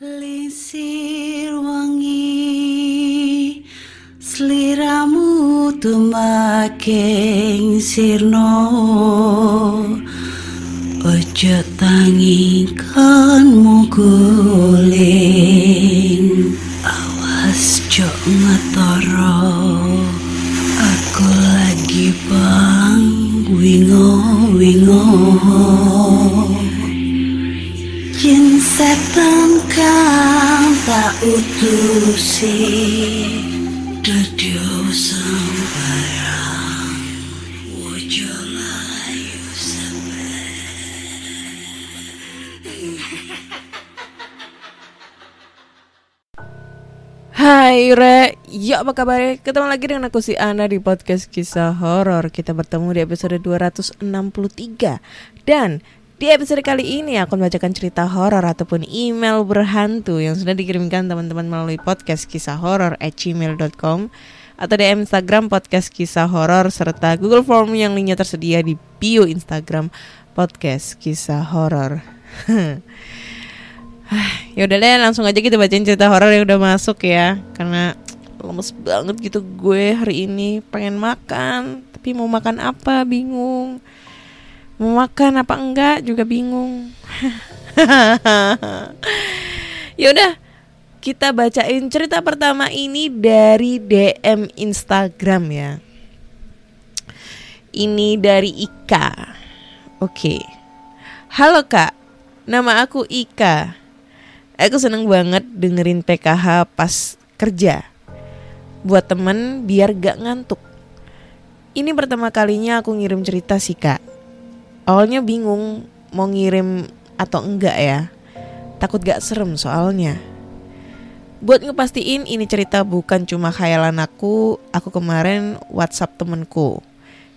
Lisir wangi Seliramu tumaking sirno. Ojo tangi kan muguling Awas jok ngetoro. Aku lagi bang wingo wingo. Jin setan Wojo layu Hai Re, ya apa kabar? Ketemu lagi dengan aku si Ana di podcast kisah horor. Kita bertemu di episode 263 dan di episode kali ini aku membacakan cerita horor ataupun email berhantu yang sudah dikirimkan teman-teman melalui podcast kisah horor at gmail.com atau di Instagram podcast kisah horor serta Google Form yang linknya tersedia di bio Instagram podcast kisah horor. ya udah deh langsung aja kita bacain cerita horor yang udah masuk ya. Karena lemes banget gitu gue hari ini. Pengen makan tapi mau makan apa? Bingung mau makan apa enggak? Juga bingung. Ya udah kita bacain cerita pertama ini dari DM Instagram ya. Ini dari Ika. Oke. Halo kak. Nama aku Ika. Aku seneng banget dengerin PKH pas kerja. Buat temen biar gak ngantuk. Ini pertama kalinya aku ngirim cerita sih kak. Awalnya bingung mau ngirim atau enggak ya. Takut gak serem soalnya. Buat ngepastiin ini cerita bukan cuma khayalan aku, aku kemarin WhatsApp temenku.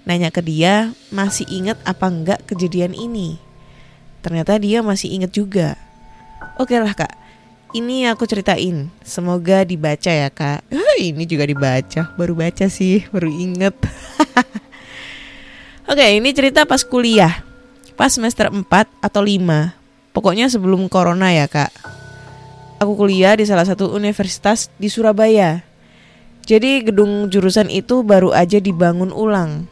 Nanya ke dia, masih inget apa enggak kejadian ini. Ternyata dia masih inget juga. Oke lah kak, ini aku ceritain. Semoga dibaca ya kak. Ini juga dibaca, baru baca sih, baru inget. Oke, ini cerita pas kuliah, pas semester 4 atau 5. Pokoknya sebelum corona ya kak. Aku kuliah di salah satu universitas di Surabaya. Jadi gedung jurusan itu baru aja dibangun ulang.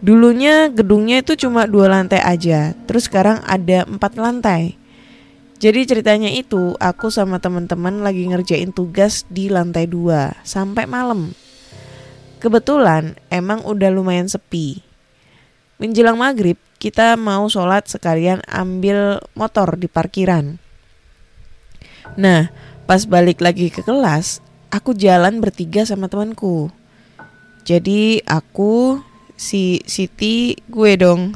Dulunya gedungnya itu cuma dua lantai aja, terus sekarang ada empat lantai. Jadi ceritanya itu aku sama teman-teman lagi ngerjain tugas di lantai dua sampai malam. Kebetulan emang udah lumayan sepi. Menjelang maghrib kita mau sholat sekalian ambil motor di parkiran. Nah pas balik lagi ke kelas aku jalan bertiga sama temanku. Jadi aku si Siti gue dong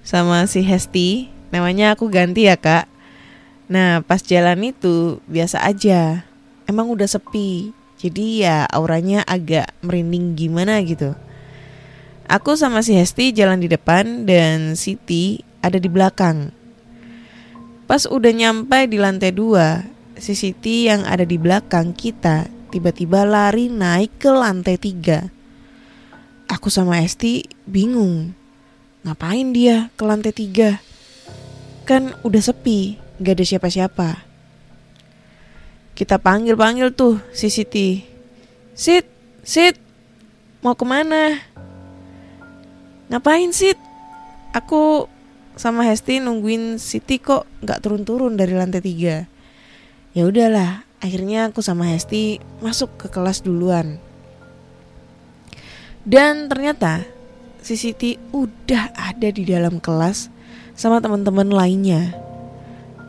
sama si Hesti. Namanya aku ganti ya kak. Nah pas jalan itu biasa aja. Emang udah sepi. Jadi ya auranya agak merinding gimana gitu Aku sama si Hesti jalan di depan dan Siti ada di belakang Pas udah nyampe di lantai dua Si Siti yang ada di belakang kita tiba-tiba lari naik ke lantai tiga Aku sama Hesti bingung Ngapain dia ke lantai tiga Kan udah sepi Gak ada siapa-siapa. Kita panggil-panggil tuh si Siti. Sit, Sit, mau ke mana? Ngapain Sit? Aku sama Hesti nungguin Siti kok gak turun-turun dari lantai tiga. Ya udahlah, akhirnya aku sama Hesti masuk ke kelas duluan. Dan ternyata si Siti udah ada di dalam kelas sama teman-teman lainnya.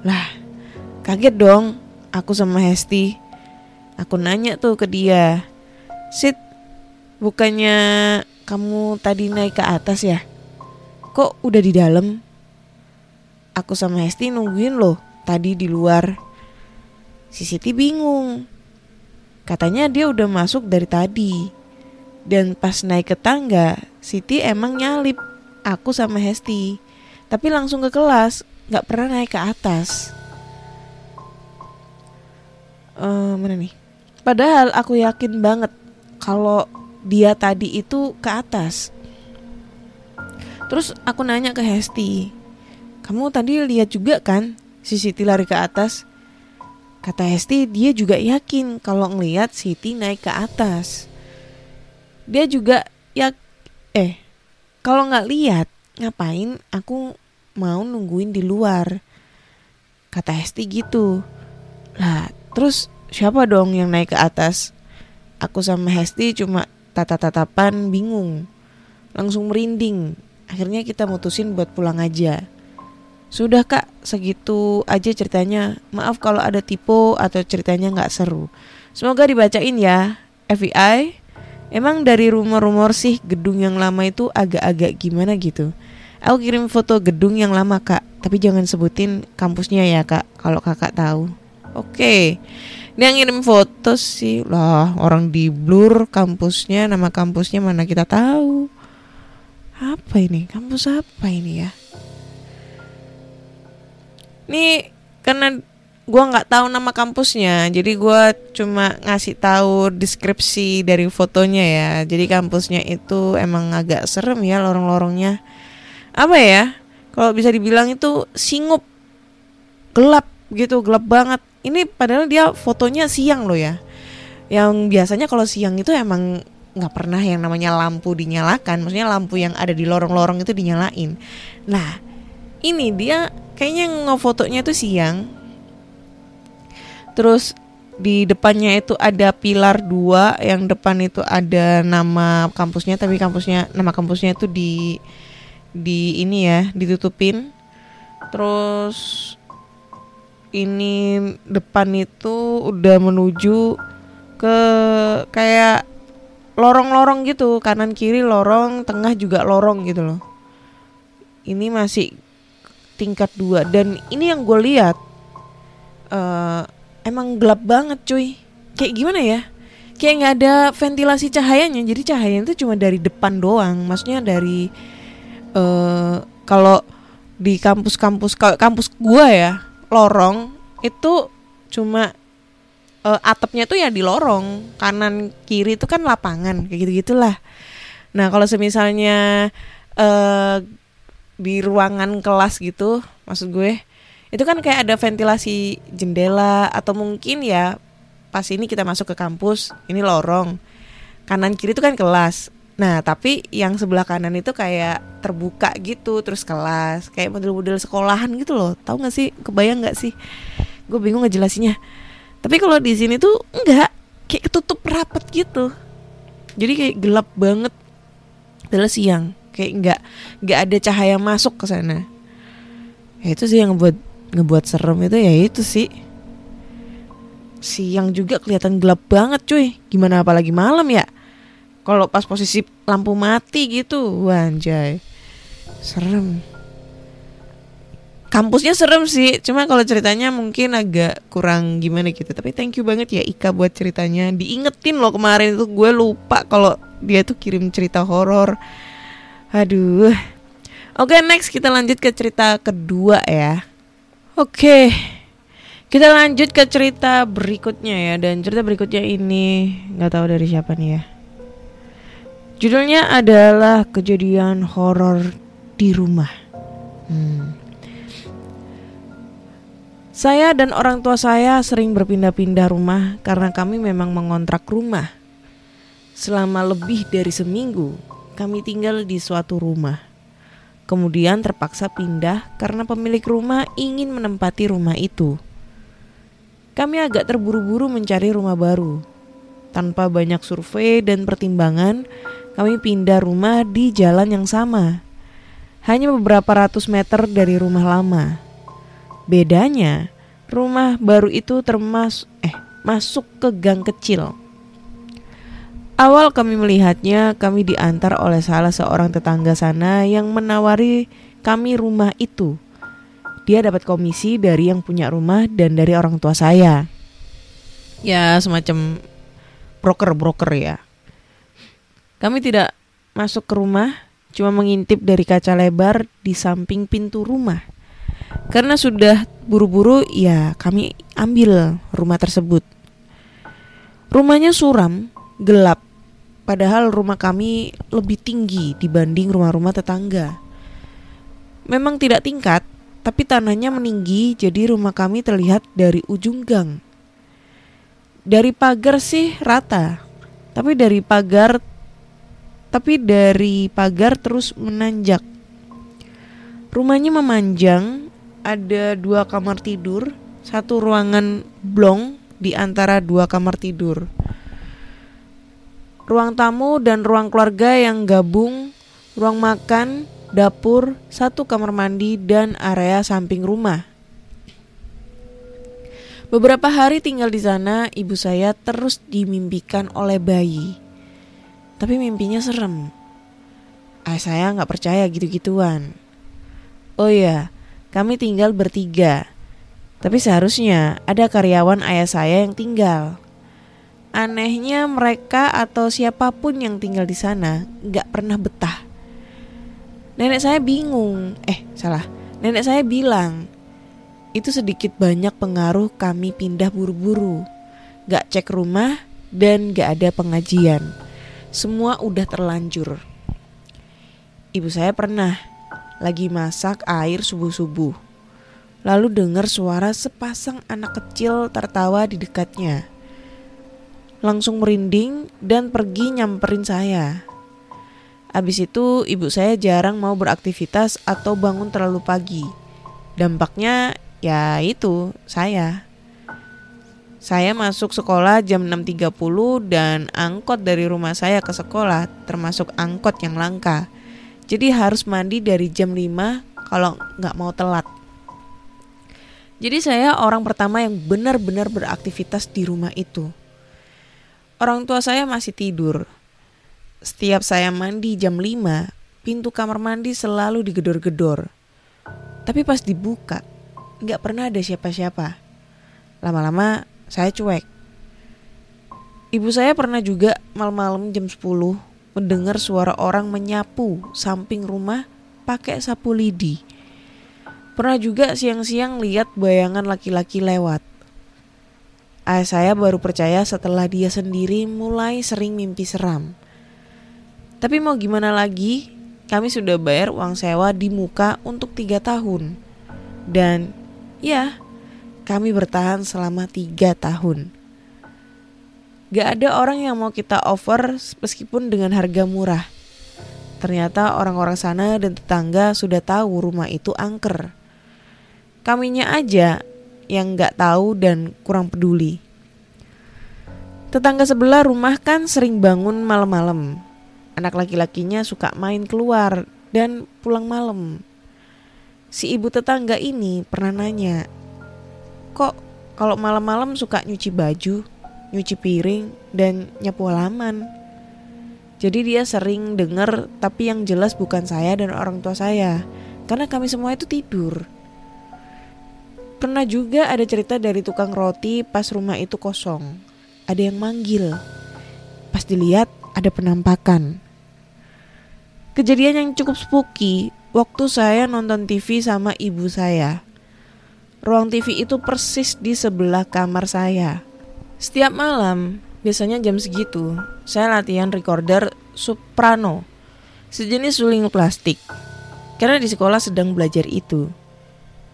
Lah, kaget dong aku sama Hesti. Aku nanya tuh ke dia. Sit, bukannya kamu tadi naik ke atas ya? Kok udah di dalam? Aku sama Hesti nungguin loh tadi di luar. Si Siti bingung. Katanya dia udah masuk dari tadi. Dan pas naik ke tangga, Siti emang nyalip aku sama Hesti. Tapi langsung ke kelas, nggak pernah naik ke atas. Uh, mana nih? Padahal aku yakin banget kalau dia tadi itu ke atas. Terus aku nanya ke Hesti, kamu tadi lihat juga kan si Siti lari ke atas? Kata Hesti dia juga yakin kalau ngelihat Siti naik ke atas. Dia juga ya eh kalau nggak lihat ngapain aku mau nungguin di luar. Kata Hesti gitu. Lah terus siapa dong yang naik ke atas? Aku sama Hesti cuma tatap-tatapan bingung. Langsung merinding. Akhirnya kita mutusin buat pulang aja. Sudah kak, segitu aja ceritanya. Maaf kalau ada tipe atau ceritanya nggak seru. Semoga dibacain ya. FBI, emang dari rumor-rumor sih gedung yang lama itu agak-agak gimana gitu. Aku kirim foto gedung yang lama kak, tapi jangan sebutin kampusnya ya kak, kalau kakak tahu. Oke, dia ngirim foto sih lah orang di blur kampusnya, nama kampusnya mana kita tahu. Apa ini? Kampus apa ini ya? Nih karena gua nggak tahu nama kampusnya, jadi gua cuma ngasih tahu deskripsi dari fotonya ya. Jadi kampusnya itu emang agak serem ya lorong-lorongnya. Apa ya? Kalau bisa dibilang itu singup, gelap gitu, gelap banget. Ini padahal dia fotonya siang loh ya. Yang biasanya kalau siang itu emang nggak pernah yang namanya lampu dinyalakan, maksudnya lampu yang ada di lorong-lorong itu dinyalain. Nah, ini dia kayaknya ngefotonya tuh siang terus di depannya itu ada pilar dua yang depan itu ada nama kampusnya tapi kampusnya nama kampusnya itu di di ini ya ditutupin terus ini depan itu udah menuju ke kayak lorong-lorong gitu. Kanan kiri lorong tengah juga lorong gitu loh. Ini masih tingkat dua. Dan ini yang gue lihat uh, emang gelap banget cuy. Kayak gimana ya? Kayak nggak ada ventilasi cahayanya. Jadi cahayanya itu cuma dari depan doang. Maksudnya dari uh, kalau di kampus-kampus kampus gua ya lorong itu cuma uh, atapnya tuh ya di lorong kanan kiri itu kan lapangan kayak gitu gitulah nah kalau semisalnya uh, di ruangan kelas gitu maksud gue itu kan kayak ada ventilasi jendela atau mungkin ya pas ini kita masuk ke kampus ini lorong. Kanan kiri itu kan kelas nah tapi yang sebelah kanan itu kayak terbuka gitu terus kelas kayak model-model sekolahan gitu loh. Tahu nggak sih? Kebayang nggak sih? Gue bingung ngejelasinnya. Tapi kalau di sini tuh enggak kayak ketutup rapet gitu. Jadi kayak gelap banget. Adalah siang kayak nggak nggak ada cahaya masuk ke sana. Ya itu sih yang ngebuat ngebuat serem itu ya itu sih. Siang juga kelihatan gelap banget cuy. Gimana apalagi malam ya kalau pas posisi lampu mati gitu wanjay serem kampusnya serem sih cuma kalau ceritanya mungkin agak kurang gimana gitu tapi thank you banget ya Ika buat ceritanya diingetin loh kemarin itu gue lupa kalau dia tuh kirim cerita horor Aduh. Oke, next kita lanjut ke cerita kedua ya. Oke. Kita lanjut ke cerita berikutnya ya dan cerita berikutnya ini nggak tahu dari siapa nih ya. Judulnya adalah kejadian horor di rumah. Hmm. Saya dan orang tua saya sering berpindah-pindah rumah karena kami memang mengontrak rumah. Selama lebih dari seminggu, kami tinggal di suatu rumah. Kemudian terpaksa pindah karena pemilik rumah ingin menempati rumah itu. Kami agak terburu-buru mencari rumah baru. Tanpa banyak survei dan pertimbangan, kami pindah rumah di jalan yang sama. Hanya beberapa ratus meter dari rumah lama. Bedanya, rumah baru itu termasuk eh masuk ke gang kecil Awal kami melihatnya, kami diantar oleh salah seorang tetangga sana yang menawari kami rumah itu. Dia dapat komisi dari yang punya rumah dan dari orang tua saya. Ya, semacam broker-broker ya. Kami tidak masuk ke rumah, cuma mengintip dari kaca lebar di samping pintu rumah. Karena sudah buru-buru, ya kami ambil rumah tersebut. Rumahnya suram, gelap. Padahal rumah kami lebih tinggi dibanding rumah-rumah tetangga. Memang tidak tingkat, tapi tanahnya meninggi jadi rumah kami terlihat dari ujung gang dari pagar sih rata. Tapi dari pagar tapi dari pagar terus menanjak. Rumahnya memanjang, ada dua kamar tidur, satu ruangan blong di antara dua kamar tidur. Ruang tamu dan ruang keluarga yang gabung, ruang makan, dapur, satu kamar mandi, dan area samping rumah. Beberapa hari tinggal di sana, ibu saya terus dimimpikan oleh bayi. Tapi mimpinya serem. Ayah saya nggak percaya gitu-gituan. Oh iya, kami tinggal bertiga. Tapi seharusnya ada karyawan ayah saya yang tinggal. Anehnya mereka atau siapa pun yang tinggal di sana nggak pernah betah. Nenek saya bingung. Eh, salah. Nenek saya bilang itu sedikit banyak pengaruh kami pindah buru-buru. Gak cek rumah dan gak ada pengajian. Semua udah terlanjur. Ibu saya pernah lagi masak air subuh-subuh. Lalu dengar suara sepasang anak kecil tertawa di dekatnya. Langsung merinding dan pergi nyamperin saya. Abis itu ibu saya jarang mau beraktivitas atau bangun terlalu pagi. Dampaknya ya itu saya saya masuk sekolah jam 6.30 dan angkot dari rumah saya ke sekolah termasuk angkot yang langka. Jadi harus mandi dari jam 5 kalau nggak mau telat. Jadi saya orang pertama yang benar-benar beraktivitas di rumah itu. Orang tua saya masih tidur. Setiap saya mandi jam 5, pintu kamar mandi selalu digedor-gedor. Tapi pas dibuka, nggak pernah ada siapa-siapa. Lama-lama saya cuek. Ibu saya pernah juga malam-malam jam 10 mendengar suara orang menyapu samping rumah pakai sapu lidi. Pernah juga siang-siang lihat bayangan laki-laki lewat. Ayah saya baru percaya setelah dia sendiri mulai sering mimpi seram. Tapi mau gimana lagi, kami sudah bayar uang sewa di muka untuk tiga tahun. Dan Ya, kami bertahan selama tiga tahun. Gak ada orang yang mau kita offer meskipun dengan harga murah. Ternyata orang-orang sana dan tetangga sudah tahu rumah itu angker. Kaminya aja yang gak tahu dan kurang peduli. Tetangga sebelah rumah kan sering bangun malam-malam. Anak laki-lakinya suka main keluar dan pulang malam si ibu tetangga ini pernah nanya, kok kalau malam-malam suka nyuci baju, nyuci piring, dan nyapu halaman. Jadi dia sering dengar tapi yang jelas bukan saya dan orang tua saya, karena kami semua itu tidur. Pernah juga ada cerita dari tukang roti pas rumah itu kosong. Ada yang manggil. Pas dilihat ada penampakan. Kejadian yang cukup spooky waktu saya nonton TV sama ibu saya. Ruang TV itu persis di sebelah kamar saya. Setiap malam, biasanya jam segitu, saya latihan recorder soprano, sejenis suling plastik. Karena di sekolah sedang belajar itu.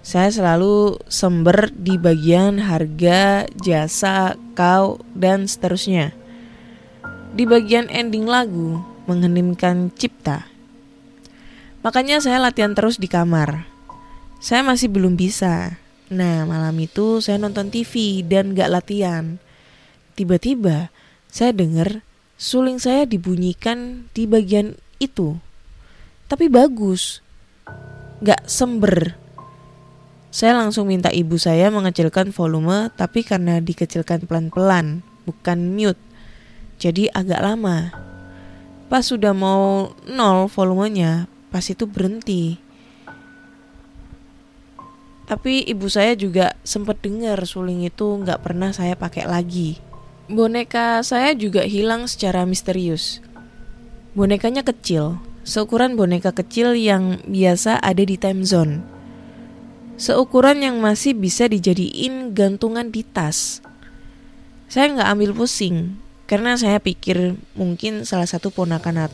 Saya selalu sember di bagian harga, jasa, kau, dan seterusnya. Di bagian ending lagu, mengheningkan cipta. Makanya saya latihan terus di kamar. Saya masih belum bisa. Nah, malam itu saya nonton TV dan gak latihan. Tiba-tiba saya dengar suling saya dibunyikan di bagian itu. Tapi bagus. Gak sember. Saya langsung minta ibu saya mengecilkan volume tapi karena dikecilkan pelan-pelan, bukan mute. Jadi agak lama. Pas sudah mau nol volumenya, pas itu berhenti. Tapi ibu saya juga sempat dengar suling itu nggak pernah saya pakai lagi. Boneka saya juga hilang secara misterius. Bonekanya kecil, seukuran boneka kecil yang biasa ada di time zone. Seukuran yang masih bisa dijadiin gantungan di tas. Saya nggak ambil pusing, karena saya pikir mungkin salah satu ponakan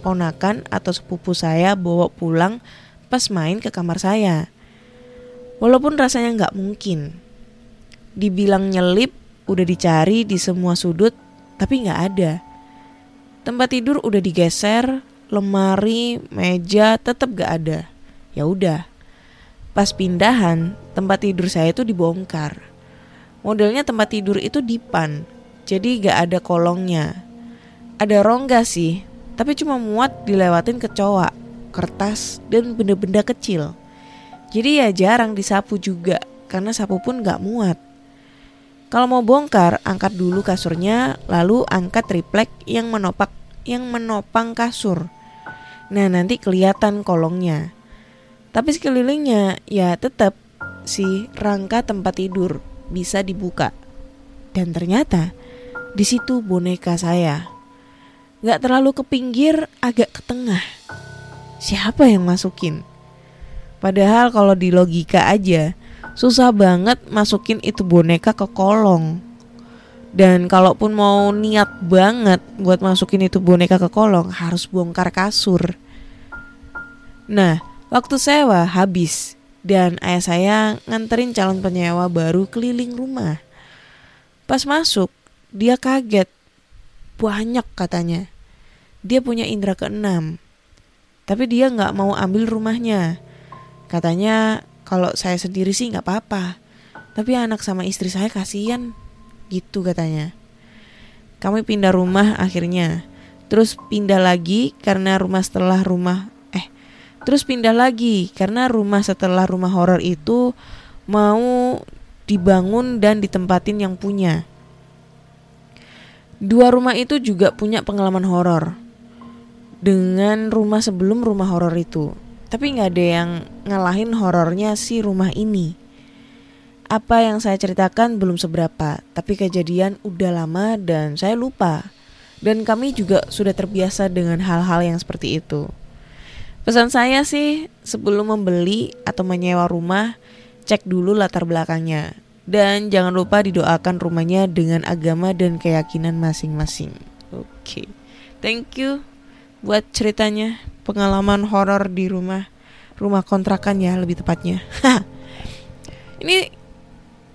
ponakan atau sepupu saya bawa pulang pas main ke kamar saya. Walaupun rasanya nggak mungkin. Dibilang nyelip, udah dicari di semua sudut, tapi nggak ada. Tempat tidur udah digeser, lemari, meja tetap gak ada. Ya udah. Pas pindahan, tempat tidur saya itu dibongkar. Modelnya tempat tidur itu dipan, jadi gak ada kolongnya. Ada rongga sih, tapi cuma muat dilewatin kecoa, kertas, dan benda-benda kecil. Jadi ya jarang disapu juga, karena sapu pun gak muat. Kalau mau bongkar, angkat dulu kasurnya, lalu angkat triplek yang menopang yang menopang kasur. Nah, nanti kelihatan kolongnya. Tapi sekelilingnya ya tetap si rangka tempat tidur bisa dibuka. Dan ternyata di situ boneka saya. Gak terlalu ke pinggir, agak ke tengah. Siapa yang masukin? Padahal kalau di logika aja, susah banget masukin itu boneka ke kolong. Dan kalaupun mau niat banget buat masukin itu boneka ke kolong, harus bongkar kasur. Nah, waktu sewa habis dan ayah saya nganterin calon penyewa baru keliling rumah. Pas masuk, dia kaget. Banyak katanya. Dia punya indera keenam. Tapi dia nggak mau ambil rumahnya. Katanya kalau saya sendiri sih nggak apa-apa. Tapi anak sama istri saya kasihan. Gitu katanya. Kami pindah rumah akhirnya. Terus pindah lagi karena rumah setelah rumah eh terus pindah lagi karena rumah setelah rumah horor itu mau dibangun dan ditempatin yang punya. Dua rumah itu juga punya pengalaman horor dengan rumah sebelum rumah horor itu. Tapi nggak ada yang ngalahin horornya si rumah ini. Apa yang saya ceritakan belum seberapa, tapi kejadian udah lama dan saya lupa. Dan kami juga sudah terbiasa dengan hal-hal yang seperti itu. Pesan saya sih, sebelum membeli atau menyewa rumah, cek dulu latar belakangnya. Dan jangan lupa didoakan rumahnya dengan agama dan keyakinan masing-masing. Oke, thank you buat ceritanya pengalaman horor di rumah rumah kontrakan ya lebih tepatnya. Ini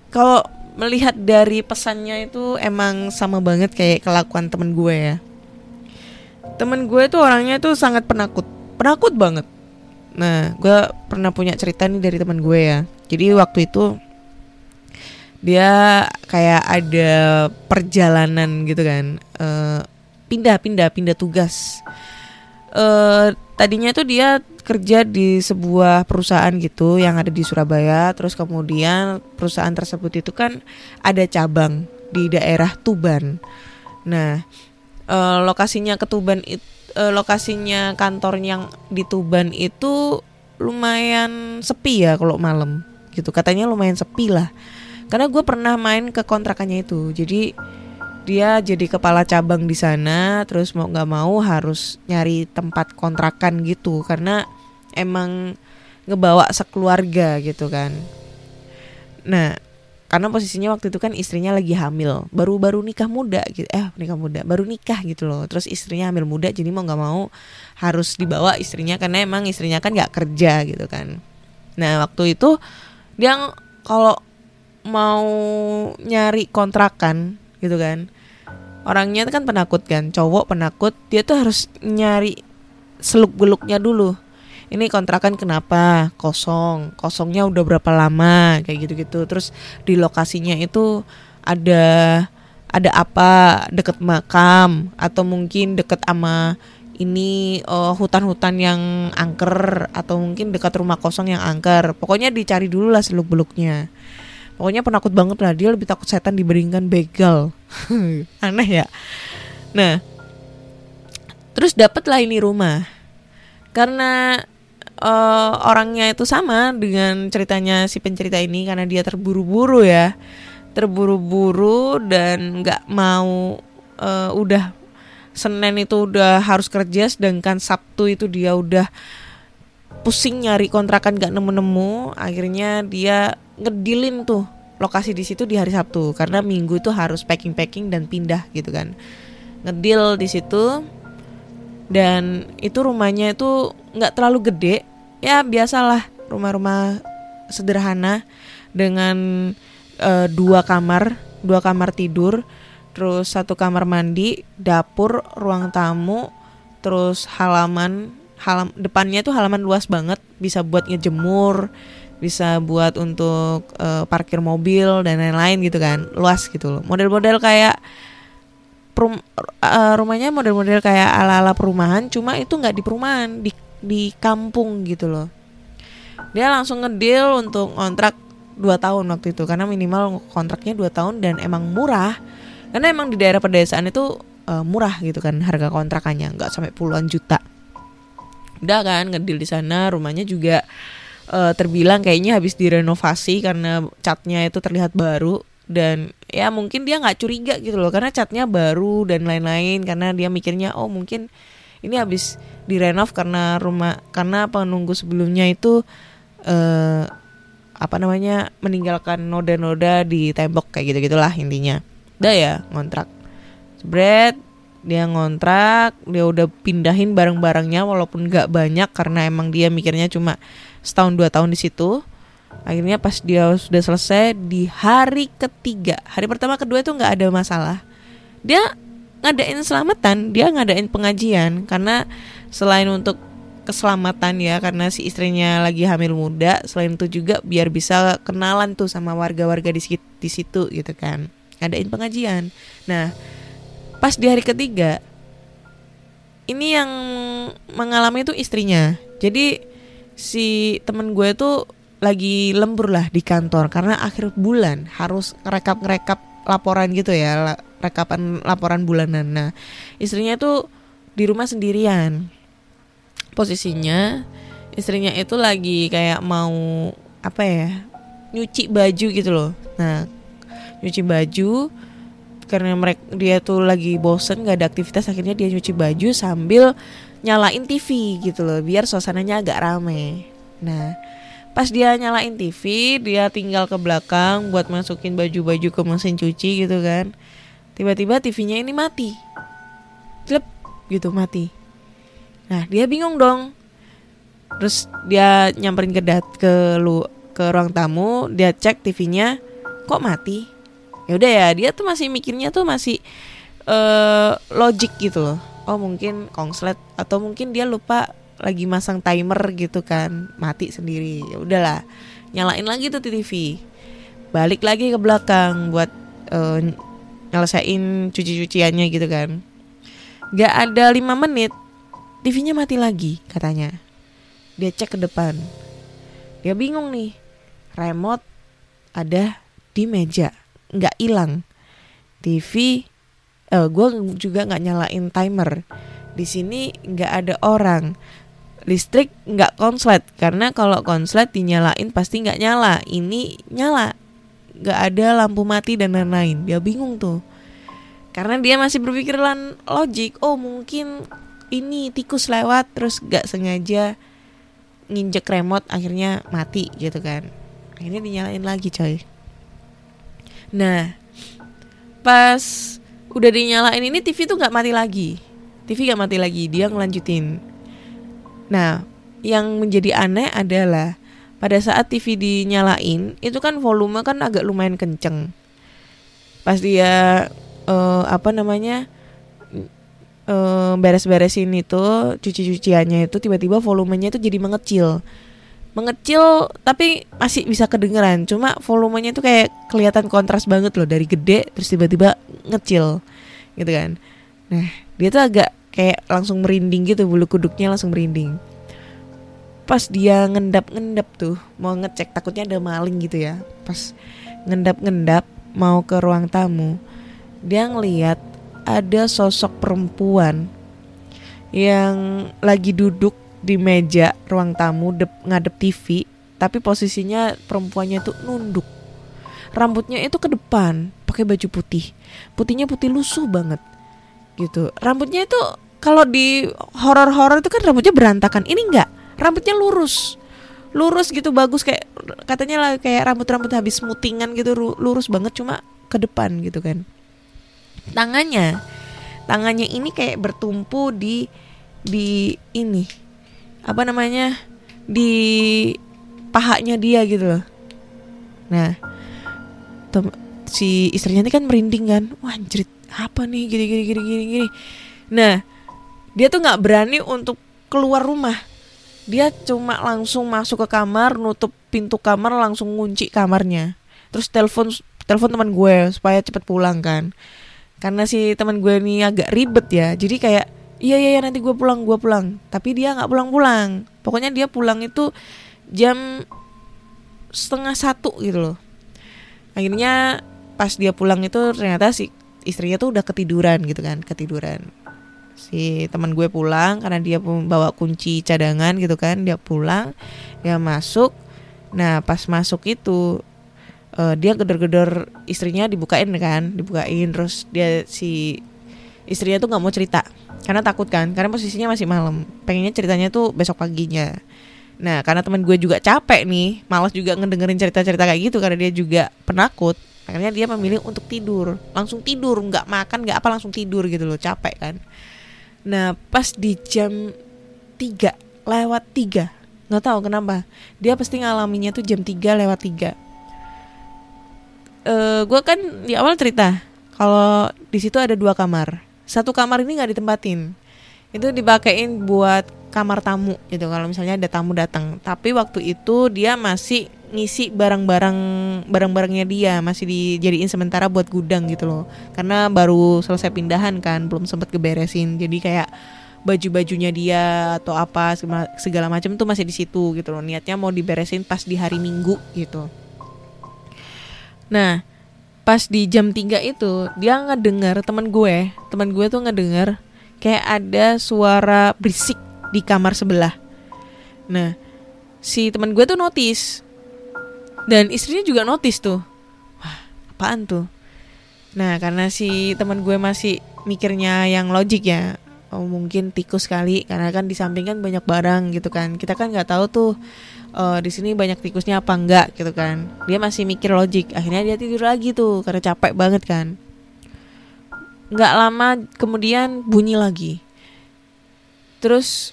kalau melihat dari pesannya itu emang sama banget kayak kelakuan temen gue ya. Temen gue tuh orangnya tuh sangat penakut, penakut banget. Nah, gue pernah punya cerita nih dari temen gue ya. Jadi waktu itu dia kayak ada perjalanan gitu kan, pindah pindah pindah tugas. Uh, tadinya tuh dia kerja di sebuah perusahaan gitu yang ada di Surabaya terus kemudian perusahaan tersebut itu kan ada cabang di daerah Tuban. Nah uh, lokasinya ke Tuban itu lokasinya kantor yang di Tuban itu lumayan sepi ya kalau malam gitu. Katanya lumayan sepi lah karena gue pernah main ke kontrakannya itu. Jadi dia jadi kepala cabang di sana terus mau nggak mau harus nyari tempat kontrakan gitu. Karena emang ngebawa sekeluarga gitu kan. Nah karena posisinya waktu itu kan istrinya lagi hamil. Baru-baru nikah muda gitu. Eh nikah muda. Baru nikah gitu loh. Terus istrinya hamil muda jadi mau nggak mau harus dibawa istrinya. Karena emang istrinya kan nggak kerja gitu kan. Nah waktu itu dia kalau mau nyari kontrakan gitu kan. Orangnya kan penakut kan cowok penakut dia tuh harus nyari seluk beluknya dulu. Ini kontrakan kenapa? Kosong kosongnya udah berapa lama? Kayak gitu gitu terus di lokasinya itu ada ada apa? Deket makam atau mungkin deket ama ini uh, hutan-hutan yang angker atau mungkin dekat rumah kosong yang angker. Pokoknya dicari dulu lah seluk beluknya pokoknya penakut banget lah dia lebih takut setan dibandingkan begal. Aneh ya? Nah terus dapatlah ini rumah. Karena uh, orangnya itu sama dengan ceritanya si pencerita ini karena dia terburu-buru ya. Terburu-buru dan nggak mau uh, udah Senin itu udah harus kerja sedangkan Sabtu itu dia udah pusing nyari kontrakan gak nemu-nemu akhirnya dia ngedilin tuh lokasi di situ di hari Sabtu karena Minggu itu harus packing-packing dan pindah gitu kan. Ngedil di situ dan itu rumahnya itu nggak terlalu gede ya biasalah rumah-rumah sederhana dengan uh, dua kamar dua kamar tidur, terus satu kamar mandi, dapur, ruang tamu, terus halaman halam depannya tuh halaman luas banget, bisa buat ngejemur, bisa buat untuk eh, parkir mobil dan lain-lain gitu kan, luas gitu loh. Model-model kayak perum, eh, rumahnya model-model kayak ala-ala perumahan, cuma itu nggak di perumahan, di di kampung gitu loh. Dia langsung ngedeal untuk kontrak 2 tahun waktu itu karena minimal kontraknya 2 tahun dan emang murah. Karena emang di daerah pedesaan itu eh, murah gitu kan harga kontrakannya, nggak sampai puluhan juta. Udah kan ngedeal di sana, rumahnya juga eh, terbilang kayaknya habis direnovasi karena catnya itu terlihat baru. Dan ya mungkin dia nggak curiga gitu loh karena catnya baru dan lain-lain. Karena dia mikirnya oh mungkin ini habis direnov karena rumah karena penunggu sebelumnya itu eh apa namanya meninggalkan noda-noda di tembok kayak gitu gitulah intinya. Udah ya ngontrak. Jebret dia ngontrak dia udah pindahin barang-barangnya walaupun nggak banyak karena emang dia mikirnya cuma setahun dua tahun di situ. Akhirnya pas dia sudah selesai di hari ketiga hari pertama kedua itu nggak ada masalah. Dia ngadain selamatan dia ngadain pengajian karena selain untuk keselamatan ya karena si istrinya lagi hamil muda selain itu juga biar bisa kenalan tuh sama warga-warga di di situ gitu kan. Ngadain pengajian. Nah pas di hari ketiga ini yang mengalami itu istrinya. Jadi si temen gue tuh lagi lembur lah di kantor karena akhir bulan harus ngerekap laporan gitu ya rekapan laporan bulanan. Nah istrinya tuh di rumah sendirian. Posisinya istrinya itu lagi kayak mau apa ya nyuci baju gitu loh. Nah nyuci baju karena mereka dia tuh lagi bosen gak ada aktivitas akhirnya dia nyuci baju sambil nyalain TV gitu loh biar suasananya agak rame. Nah pas dia nyalain TV dia tinggal ke belakang buat masukin baju-baju ke mesin cuci gitu kan. Tiba-tiba TV-nya ini mati. Klep gitu mati. Nah dia bingung dong. Terus dia nyamperin ke dat ke lu ke ruang tamu dia cek TV-nya kok mati ya udah ya dia tuh masih mikirnya tuh masih eh logic gitu loh. Oh mungkin kongslet atau mungkin dia lupa lagi masang timer gitu kan mati sendiri. Ya udahlah nyalain lagi tuh TV balik lagi ke belakang buat eh, nyelesain cuci-cuciannya gitu kan. Gak ada lima menit TV-nya mati lagi katanya. Dia cek ke depan. Dia bingung nih remote ada di meja nggak hilang. TV eh gue juga nggak nyalain timer. Di sini nggak ada orang. Listrik nggak konslet. Karena kalau konslet dinyalain pasti nggak nyala. Ini nyala. Nggak ada lampu mati dan lain-lain. Dia bingung tuh. Karena dia masih berpikiran logik. Oh mungkin ini tikus lewat terus nggak sengaja nginjek remote akhirnya mati gitu kan. Akhirnya dinyalain lagi coy nah pas udah dinyalain ini TV tuh nggak mati lagi. TV nggak mati lagi dia ngelanjutin. Nah yang menjadi aneh adalah pada saat TV dinyalain itu kan volume kan agak lumayan kenceng. Pas dia eh, apa namanya eh, beres-beresin itu cuci-cuciannya itu tiba-tiba volumenya itu jadi mengecil mengecil tapi masih bisa kedengeran. Cuma volumenya itu kayak kelihatan kontras banget loh dari gede terus tiba-tiba ngecil gitu kan. Nah dia tuh agak kayak langsung merinding gitu bulu kuduknya langsung merinding. Pas dia ngendap-ngendap tuh mau ngecek takutnya ada maling gitu ya. Pas ngendap-ngendap mau ke ruang tamu dia ngeliat ada sosok perempuan yang lagi duduk di meja ruang tamu dep, ngadep TV tapi posisinya perempuannya tuh nunduk. Rambutnya itu ke depan pakai baju putih. Putihnya putih lusuh banget gitu. Rambutnya itu kalau di horor-horor itu kan rambutnya berantakan. Ini enggak rambutnya lurus. Lurus gitu bagus. Kayak katanya lah kayak rambut-rambut habis mutingan gitu ru- lurus banget. Cuma ke depan gitu kan. Tangannya tangannya ini kayak bertumpu di di ini apa namanya di pahanya dia gitu loh. Nah si istrinya ini kan merinding kan. Wah anjrit apa nih gini gini gini gini gini. Nah dia tuh nggak berani untuk keluar rumah. Dia cuma langsung masuk ke kamar nutup pintu kamar langsung ngunci kamarnya. Terus telepon telepon teman gue supaya cepet pulang kan. Karena si teman gue ini agak ribet ya. Jadi kayak iya iya, iya nanti gue pulang gue pulang. Tapi dia nggak pulang pulang pokoknya dia pulang itu jam setengah satu gitu loh. Akhirnya pas dia pulang itu ternyata si istrinya tuh udah ketiduran gitu kan ketiduran. Si teman gue pulang karena dia bawa kunci cadangan gitu kan dia pulang dia masuk. Nah pas masuk itu uh, dia gedor-gedor istrinya dibukain kan dibukain. Terus dia si istrinya tuh nggak mau cerita. Karena takut kan karena posisinya masih malam. Pengennya ceritanya tuh besok paginya. Nah karena teman gue juga capek nih malas juga ngedengerin cerita-cerita kayak gitu karena dia juga penakut. Akhirnya dia memilih untuk tidur. Langsung tidur nggak makan nggak apa langsung tidur gitu loh capek kan. Nah pas di jam 3 lewat 3 nggak tahu kenapa. Dia pasti ngalaminya tuh jam 3 lewat 3 uh, gue kan di awal cerita kalau di situ ada dua kamar. Satu kamar ini nggak ditempatin. Itu dipakein buat kamar tamu gitu kalau misalnya ada tamu datang. Tapi waktu itu dia masih ngisi barang-barang barang-barangnya dia masih dijadiin sementara buat gudang gitu loh. Karena baru selesai pindahan kan, belum sempat keberesin. Jadi kayak baju-bajunya dia atau apa segala macam tuh masih di situ gitu loh. Niatnya mau diberesin pas di hari Minggu gitu. Nah, pas di jam 3 itu dia ngedengar teman gue, teman gue tuh ngedengar kayak ada suara berisik di kamar sebelah. Nah, si teman gue tuh notice dan istrinya juga notice tuh. Wah, apaan tuh? Nah, karena si teman gue masih mikirnya yang logik ya. Oh, mungkin tikus kali karena kan di samping kan banyak barang gitu kan. Kita kan nggak tahu tuh uh, di sini banyak tikusnya apa enggak? gitu kan. Dia masih mikir logik. Akhirnya dia tidur lagi tuh karena capek banget kan. Nggak lama kemudian bunyi lagi. Terus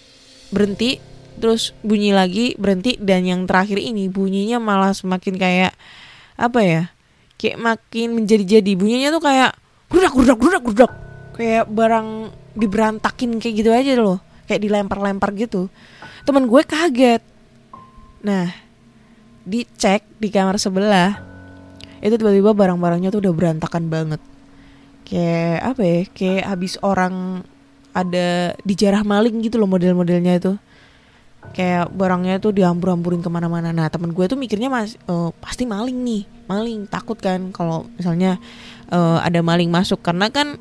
berhenti terus bunyi lagi berhenti dan yang terakhir ini bunyinya malah semakin kayak apa ya kayak makin menjadi-jadi. Bunyinya tuh kayak grudak grudak grudak grudak kayak barang diberantakin kayak gitu aja loh. Kayak dilempar-lempar gitu. Teman gue kaget Nah, dicek di kamar sebelah itu tiba-tiba barang-barangnya tuh udah berantakan banget. Kayak apa ya? Kayak habis orang ada dijarah maling gitu loh model-modelnya itu. Kayak barangnya tuh dihampur-hampurin ke mana-mana. Nah temen gue tuh mikirnya mas uh, pasti maling nih, maling takut kan kalau misalnya uh, ada maling masuk karena kan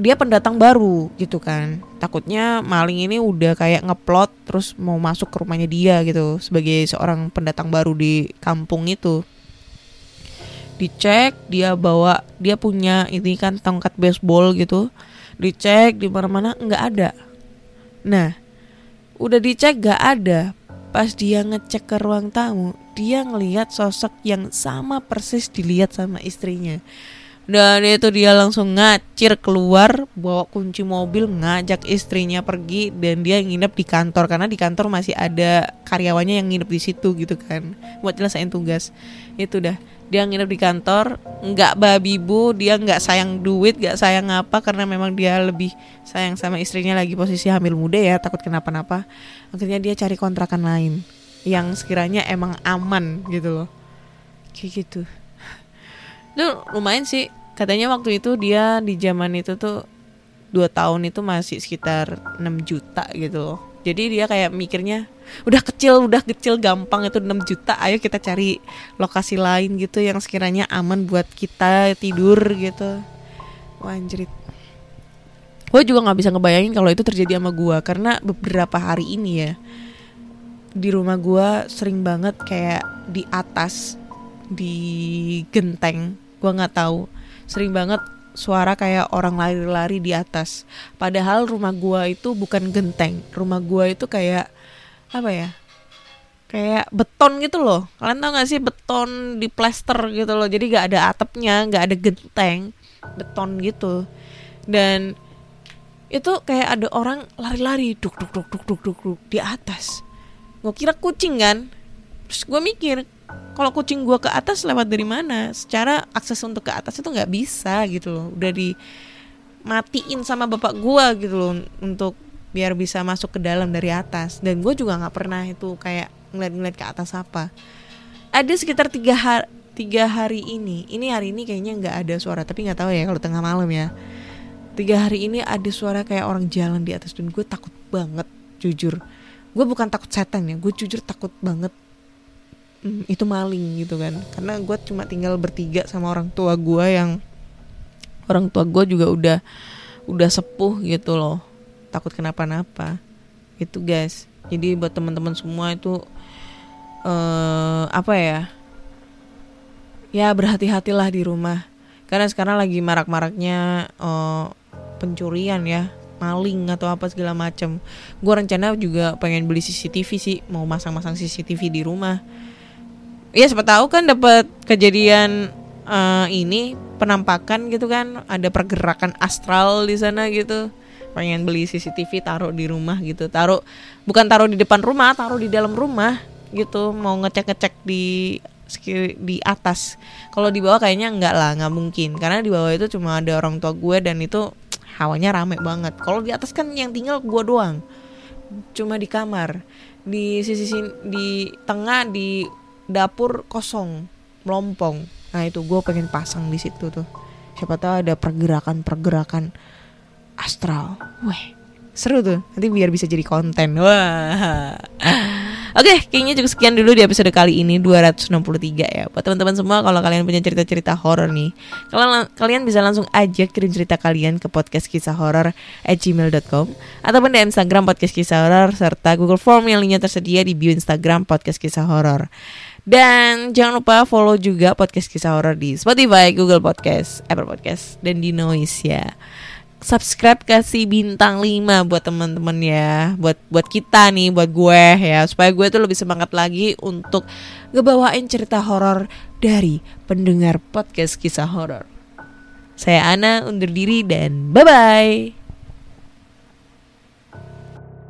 dia pendatang baru gitu kan. Takutnya maling ini udah kayak ngeplot terus mau masuk ke rumahnya dia gitu. Sebagai seorang pendatang baru di kampung itu. Dicek dia bawa dia punya ini kan tongkat baseball gitu. Dicek di mana-mana nggak ada. Nah udah dicek nggak ada. Pas dia ngecek ke ruang tamu dia ngelihat sosok yang sama persis dilihat sama istrinya dan itu dia langsung ngacir keluar bawa kunci mobil ngajak istrinya pergi dan dia nginep di kantor karena di kantor masih ada karyawannya yang nginep di situ gitu kan buat jelasin tugas. Itu dah. Dia nginep di kantor nggak babi bu dia nggak sayang duit nggak sayang apa karena memang dia lebih sayang sama istrinya lagi posisi hamil muda ya takut kenapa-napa. Akhirnya dia cari kontrakan lain yang sekiranya emang aman gitu loh. Kayak gitu. Itu lumayan sih katanya waktu itu dia di zaman itu tuh dua tahun itu masih sekitar 6 juta gitu loh. Jadi dia kayak mikirnya udah kecil udah kecil gampang itu 6 juta ayo kita cari lokasi lain gitu yang sekiranya aman buat kita tidur gitu. Wah anjrit. Gue juga nggak bisa ngebayangin kalau itu terjadi sama gue karena beberapa hari ini ya di rumah gue sering banget kayak di atas di genteng gue nggak tahu sering banget suara kayak orang lari-lari di atas. Padahal rumah gua itu bukan genteng. Rumah gua itu kayak apa ya? Kayak beton gitu loh. Kalian tau gak sih beton di plaster gitu loh. Jadi gak ada atapnya, gak ada genteng, beton gitu. Dan itu kayak ada orang lari-lari duk duk duk duk duk duk, duk di atas. Gue kira kucing kan. Terus gue mikir, kalau kucing gue ke atas lewat dari mana? Secara akses untuk ke atas itu nggak bisa gitu loh. Udah dimatiin sama bapak gue gitu loh untuk biar bisa masuk ke dalam dari atas. Dan gue juga nggak pernah itu kayak ngeliat-ngeliat ke atas apa. Ada sekitar tiga hari tiga hari ini ini hari ini kayaknya nggak ada suara tapi nggak tahu ya kalau tengah malam ya. Tiga hari ini ada suara kayak orang jalan di atas dan gue takut banget jujur. Gue bukan takut setan ya gue jujur takut banget hmm, itu maling gitu kan. Karena gue cuma tinggal bertiga sama orang tua gue yang orang tua gue juga udah udah sepuh gitu loh. Takut kenapa-napa. Itu guys. Jadi buat teman-teman semua itu eh apa ya? Ya berhati-hatilah di rumah. Karena sekarang lagi marak-maraknya eh, pencurian ya. Maling atau apa segala macam gue rencana juga pengen beli CCTV sih. Mau masang-masang CCTV di rumah ya siapa tahu kan dapat kejadian eh, ini penampakan gitu kan. Ada pergerakan astral di sana gitu. Pengen beli CCTV taruh di rumah gitu. Taruh bukan taruh di depan rumah taruh di dalam rumah gitu. Mau ngecek ngecek di di atas. Kalau di bawah kayaknya enggak lah nggak mungkin. Karena di bawah itu cuma ada orang tua gue dan itu hawanya rame banget. Kalau di atas kan yang tinggal gue doang. Cuma di kamar. Di sisi di tengah di dapur kosong melompong. Nah itu gue pengen pasang di situ tuh. Siapa tahu ada pergerakan pergerakan astral. Weh. Seru tuh nanti biar bisa jadi konten. Wah. Oke, kayaknya cukup sekian dulu di episode kali ini 263 ya. Buat teman-teman semua kalau kalian punya cerita-cerita horor nih, kalian kalian bisa langsung aja kirim cerita kalian ke podcast kisah horor at gmail.com ataupun di Instagram podcast kisah horor serta Google Form yang linknya tersedia di bio Instagram podcast kisah horor. Dan jangan lupa follow juga podcast kisah horor di Spotify, Google Podcast, Apple Podcast, dan di Noise ya. Subscribe kasih bintang 5 buat teman-teman ya. Buat buat kita nih buat gue ya. Supaya gue tuh lebih semangat lagi untuk ngebawain cerita horor dari pendengar podcast kisah horor. Saya Ana undur diri dan bye bye